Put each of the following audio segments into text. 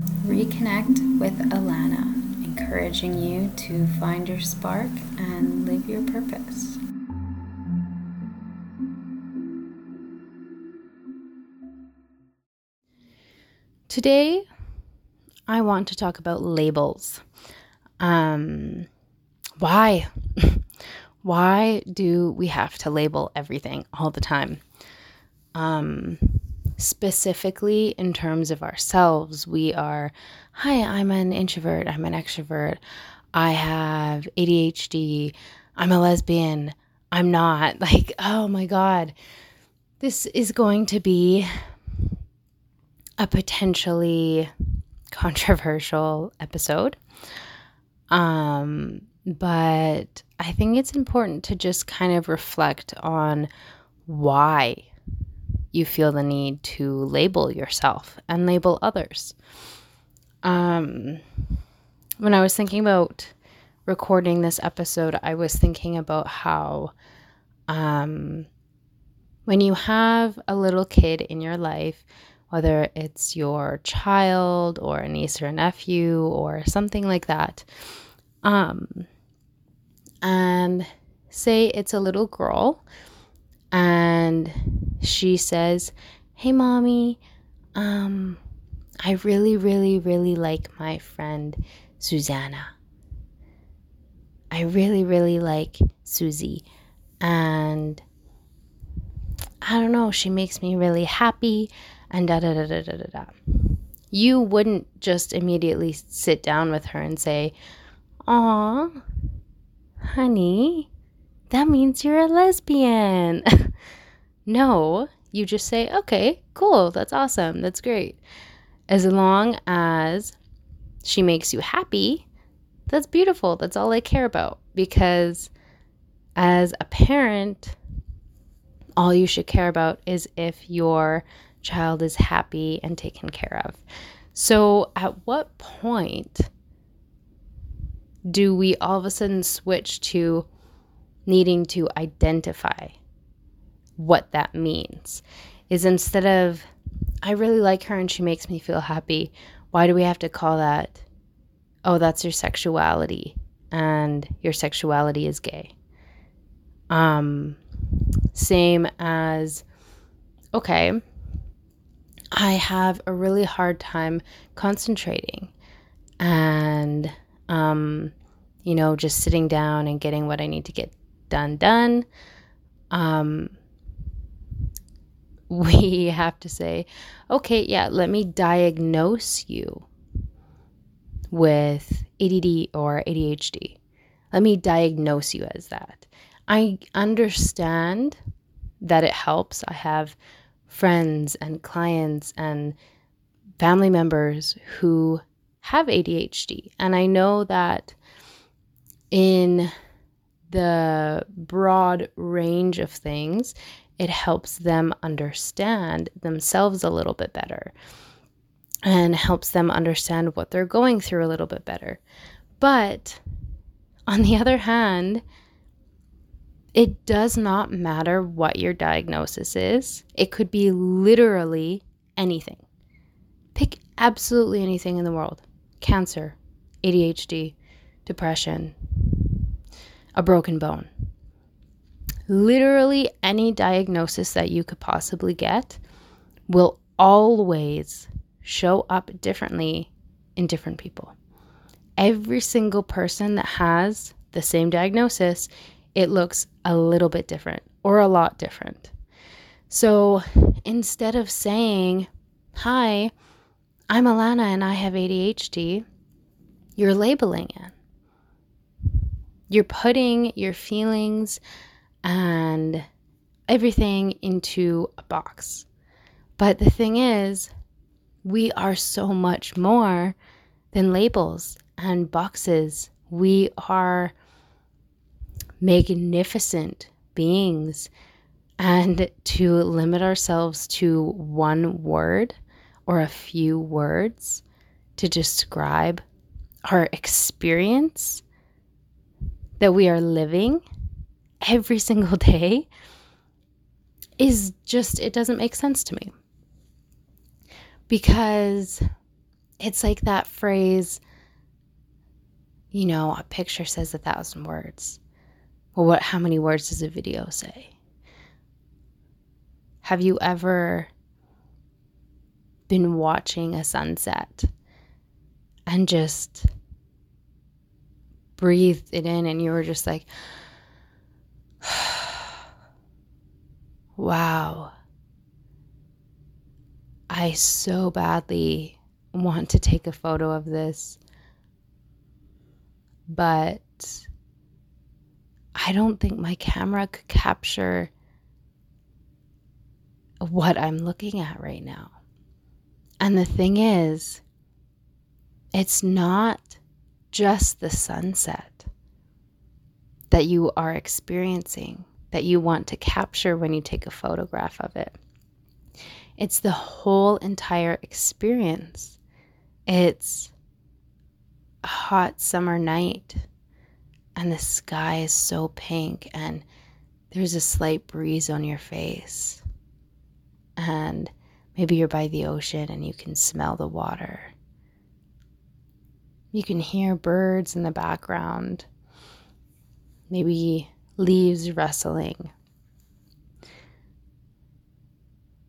Reconnect with Alana, encouraging you to find your spark and live your purpose. Today, I want to talk about labels. Um, why? why do we have to label everything all the time? Um, specifically in terms of ourselves, we are, hi, I'm an introvert, I'm an extrovert, I have ADHD, I'm a lesbian, I'm not. Like, oh my God, this is going to be a potentially controversial episode. Um, but I think it's important to just kind of reflect on why you feel the need to label yourself and label others. Um, when I was thinking about recording this episode, I was thinking about how um, when you have a little kid in your life, whether it's your child or a niece or a nephew or something like that, um, and say it's a little girl and she says, Hey, mommy, um, I really, really, really like my friend Susanna. I really, really like Susie. And I don't know, she makes me really happy and da da da da da da da. You wouldn't just immediately sit down with her and say, Aw, honey, that means you're a lesbian. no, you just say, okay, cool, that's awesome, that's great. As long as she makes you happy, that's beautiful. That's all I care about. Because as a parent, all you should care about is if your child is happy and taken care of. So, at what point do we all of a sudden switch to needing to identify what that means? Is instead of, I really like her and she makes me feel happy, why do we have to call that, oh, that's your sexuality and your sexuality is gay? Um, same as, okay, I have a really hard time concentrating and, um, you know, just sitting down and getting what I need to get done, done. Um, we have to say, okay, yeah, let me diagnose you with ADD or ADHD. Let me diagnose you as that. I understand that it helps. I have friends and clients and family members who have ADHD. And I know that in the broad range of things, it helps them understand themselves a little bit better and helps them understand what they're going through a little bit better. But on the other hand, it does not matter what your diagnosis is. It could be literally anything. Pick absolutely anything in the world cancer, ADHD, depression, a broken bone. Literally any diagnosis that you could possibly get will always show up differently in different people. Every single person that has the same diagnosis it looks a little bit different or a lot different. So instead of saying, Hi, I'm Alana and I have ADHD, you're labeling it. You're putting your feelings and everything into a box. But the thing is, we are so much more than labels and boxes. We are magnificent beings. And to limit ourselves to one word or a few words to describe our experience that we are living every single day is just, it doesn't make sense to me. Because It's like that phrase, you know, a picture says a thousand words. Well, what how many words does a video say? Have you ever been watching a sunset and just breathed it in and you were just like wow I so badly want to take a photo of this, but I don't think my camera could capture what I'm looking at right now. And the thing is, it's not just the sunset that you are experiencing that you want to capture when you take a photograph of it. It's the whole entire experience. It's a hot summer night, and the sky is so pink, and there's a slight breeze on your face. And maybe you're by the ocean and you can smell the water. You can hear birds in the background, maybe leaves rustling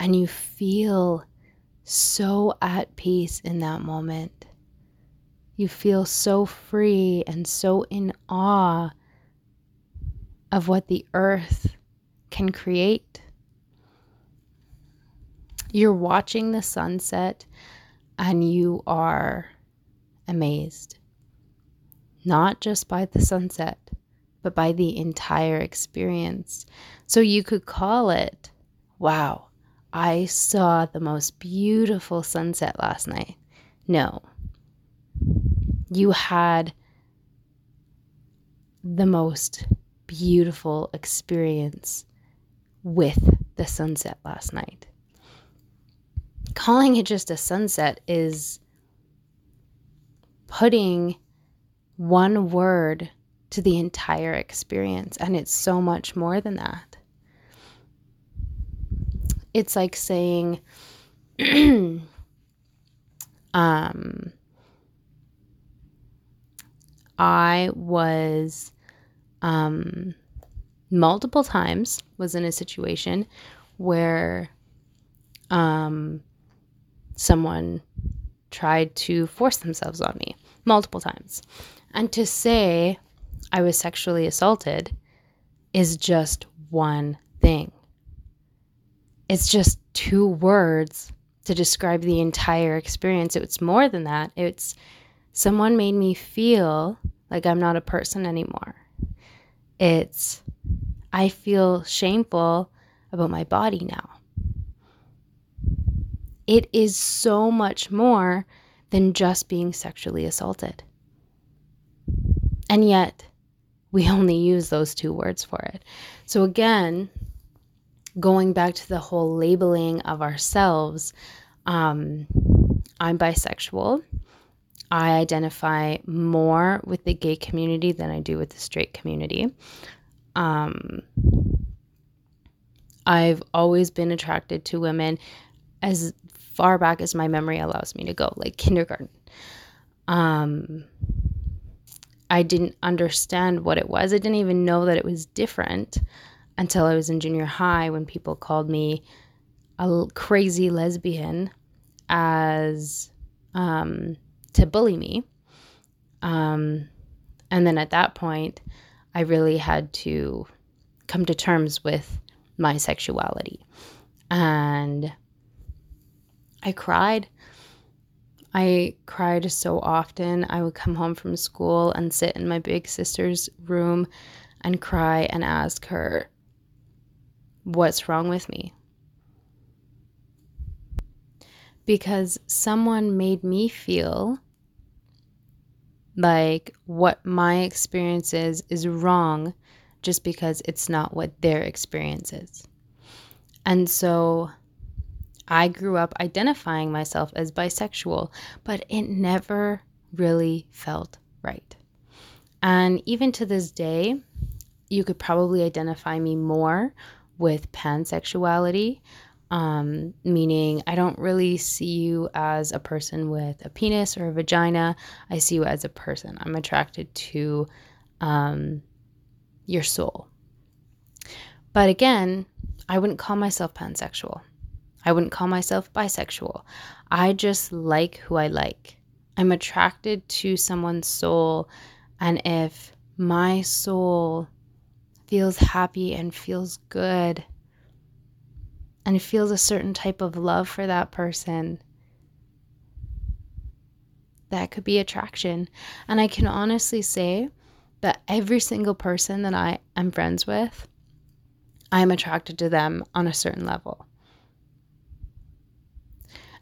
and you feel so at peace in that moment. You feel so free and so in awe of what the earth can create. You're watching the sunset and you are amazed, not just by the sunset, but by the entire experience. So you could call it, wow, I saw the most beautiful sunset last night. No. You had the most beautiful experience with the sunset last night. Calling it just a sunset is putting one word to the entire experience, and it's so much more than that. It's like saying um I was um multiple times was in a situation where um someone tried to force themselves on me multiple times. And to say I was sexually assaulted is just one thing. It's just two words to describe the entire experience. It's more than that. It's someone made me feel like I'm not a person anymore. It's I feel shameful about my body now. It is so much more than just being sexually assaulted. And yet, we only use those two words for it. So, again, going back to the whole labeling of ourselves, um, I'm bisexual. I identify more with the gay community than I do with the straight community. Um, I've always been attracted to women as far back as my memory allows me to go, like kindergarten. Um, I didn't understand what it was. I didn't even know that it was different until I was in junior high when people called me a crazy lesbian as um, to bully me. Um, and then at that point, I really had to come to terms with my sexuality. And I cried. I cried so often. I would come home from school and sit in my big sister's room and cry and ask her, what's wrong with me. Because someone made me feel like what my experience is is wrong just because it's not what their experience is. And so I grew up identifying myself as bisexual, but it never really felt right. And even to this day, you could probably identify me more with pansexuality. um, meaning I don't really see you as a person with a penis or a vagina. I see you as a person. I'm attracted to um, your soul. But again, I wouldn't call myself pansexual. I wouldn't call myself bisexual. I just like who I like. I'm attracted to someone's soul. And if my soul feels happy and feels good and feels a certain type of love for that person, that could be attraction. And I can honestly say that every single person that I am friends with, I'm attracted to them on a certain level.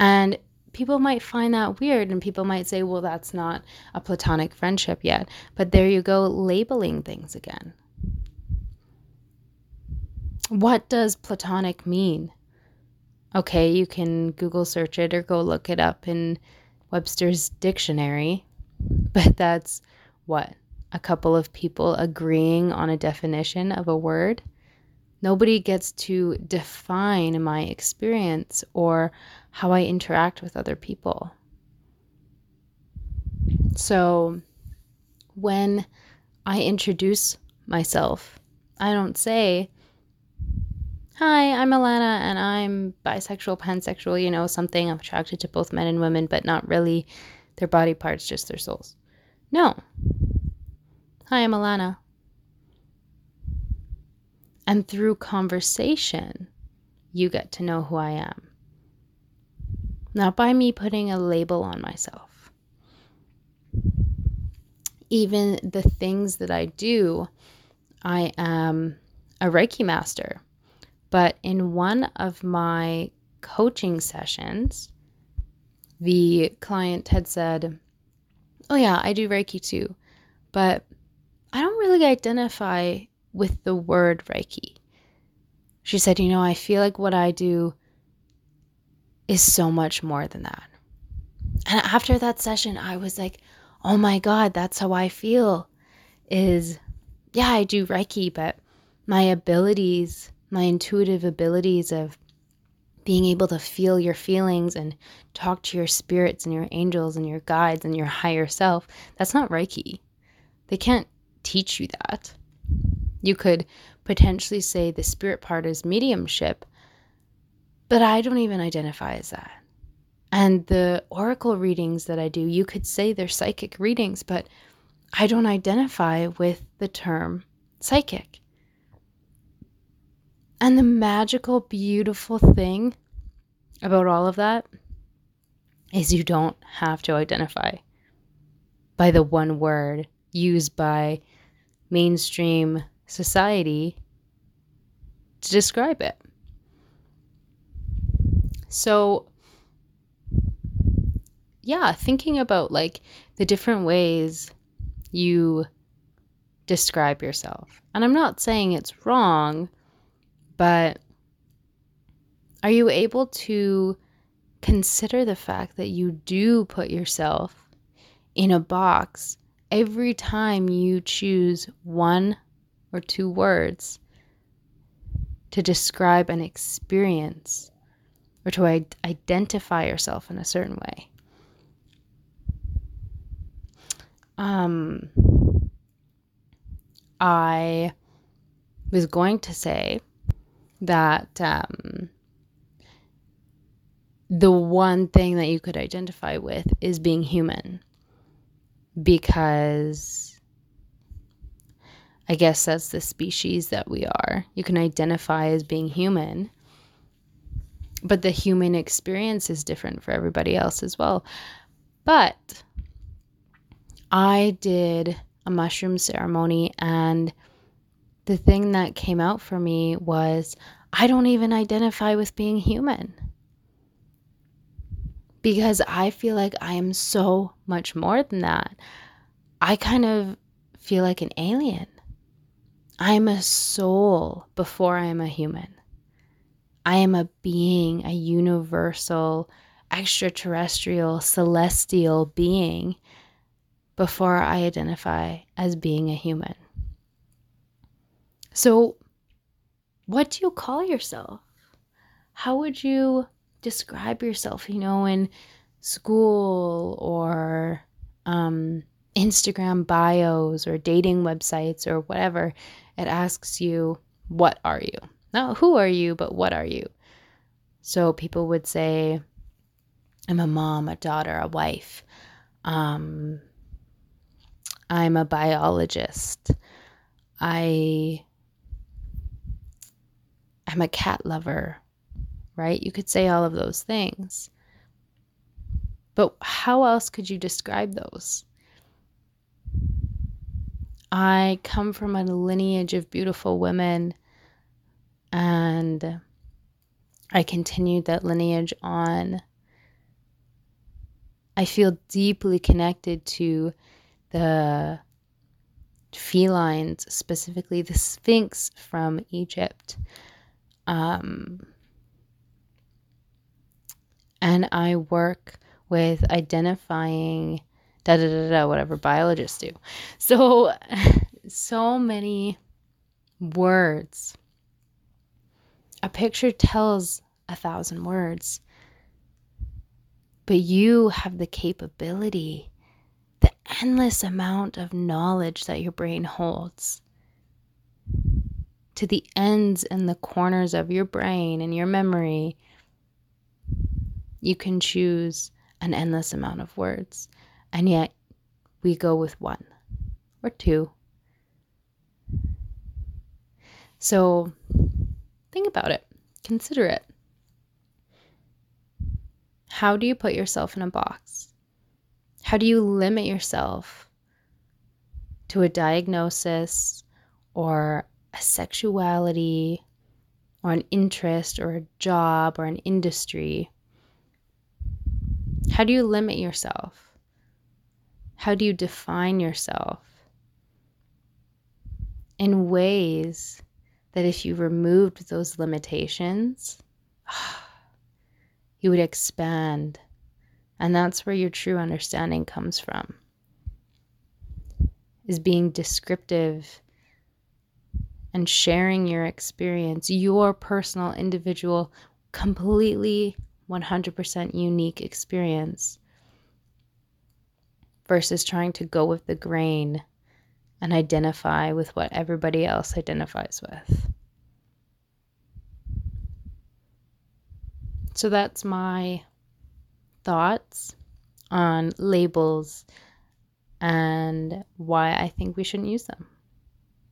And people might find that weird and people might say, well, that's not a platonic friendship yet. But there you go, labeling things again. What does platonic mean? Okay, you can Google search it or go look it up in Webster's dictionary, but that's what? A couple of people agreeing on a definition of a word? Nobody gets to define my experience or how I interact with other people. So when I introduce myself, I don't say, Hi, I'm Alana and I'm bisexual, pansexual, you know, something. I'm attracted to both men and women, but not really their body parts, just their souls. No. Hi, I'm Alana. And through conversation, you get to know who I am. Not by me putting a label on myself. Even the things that I do, I am a Reiki master. But in one of my coaching sessions, the client had said, Oh, yeah, I do Reiki too, but I don't really identify with the word Reiki. She said, You know, I feel like what I do is so much more than that. And after that session, I was like, Oh my God, that's how I feel. Is yeah, I do Reiki, but my abilities, my intuitive abilities of being able to feel your feelings and talk to your spirits and your angels and your guides and your higher self, that's not Reiki. They can't teach you that. You could potentially say the spirit part is mediumship, but I don't even identify as that. And the oracle readings that I do, you could say they're psychic readings, but I don't identify with the term psychic. And the magical, beautiful thing about all of that is you don't have to identify by the one word used by mainstream society to describe it. So, yeah, thinking about like the different ways you describe yourself. And I'm not saying it's wrong, but are you able to consider the fact that you do put yourself in a box every time you choose one or two words to describe an experience or to identify yourself in a certain way. Um, I was going to say that um, the one thing that you could identify with is being human because I guess that's the species that we are. You can identify as being human, but the human experience is different for everybody else as well. But I did a mushroom ceremony, and the thing that came out for me was I don't even identify with being human because I feel like I am so much more than that. I kind of feel like an alien. I'm a soul before I am a human. I am a being, a universal, extraterrestrial, celestial being before I identify as being a human. So, what do you call yourself? how would you describe yourself, you know, in school or um, Instagram bios or dating websites or whatever? It asks you, What are you? Not who are you, but what are you? So people would say, I'm a mom, a daughter, a wife. Um, I'm a biologist. I I'm a cat lover, right? You could say all of those things. But how else could you describe those? I come from a lineage of beautiful women and I continued that lineage on. I feel deeply connected to the felines, specifically the Sphinx from Egypt. Um, and I work with identifying da da da da whatever biologists do. So so many words. A picture tells a thousand words. But you have the capability, the endless amount of knowledge that your brain holds to the ends and the corners of your brain and your memory, you can choose an endless amount of words. And yet, we go with one or two. So, think about it, consider it. How do you put yourself in a box? How do you limit yourself to a diagnosis or a sexuality or an interest or a job or an industry? How do you limit yourself? How do you define yourself in ways that if you removed those limitations, you would expand. And that's where your true understanding comes from. Is being descriptive and sharing your experience, your personal, individual, completely 100% unique experience versus trying to go with the grain and identify with what everybody else identifies with. So that's my thoughts on labels and why I think we shouldn't use them.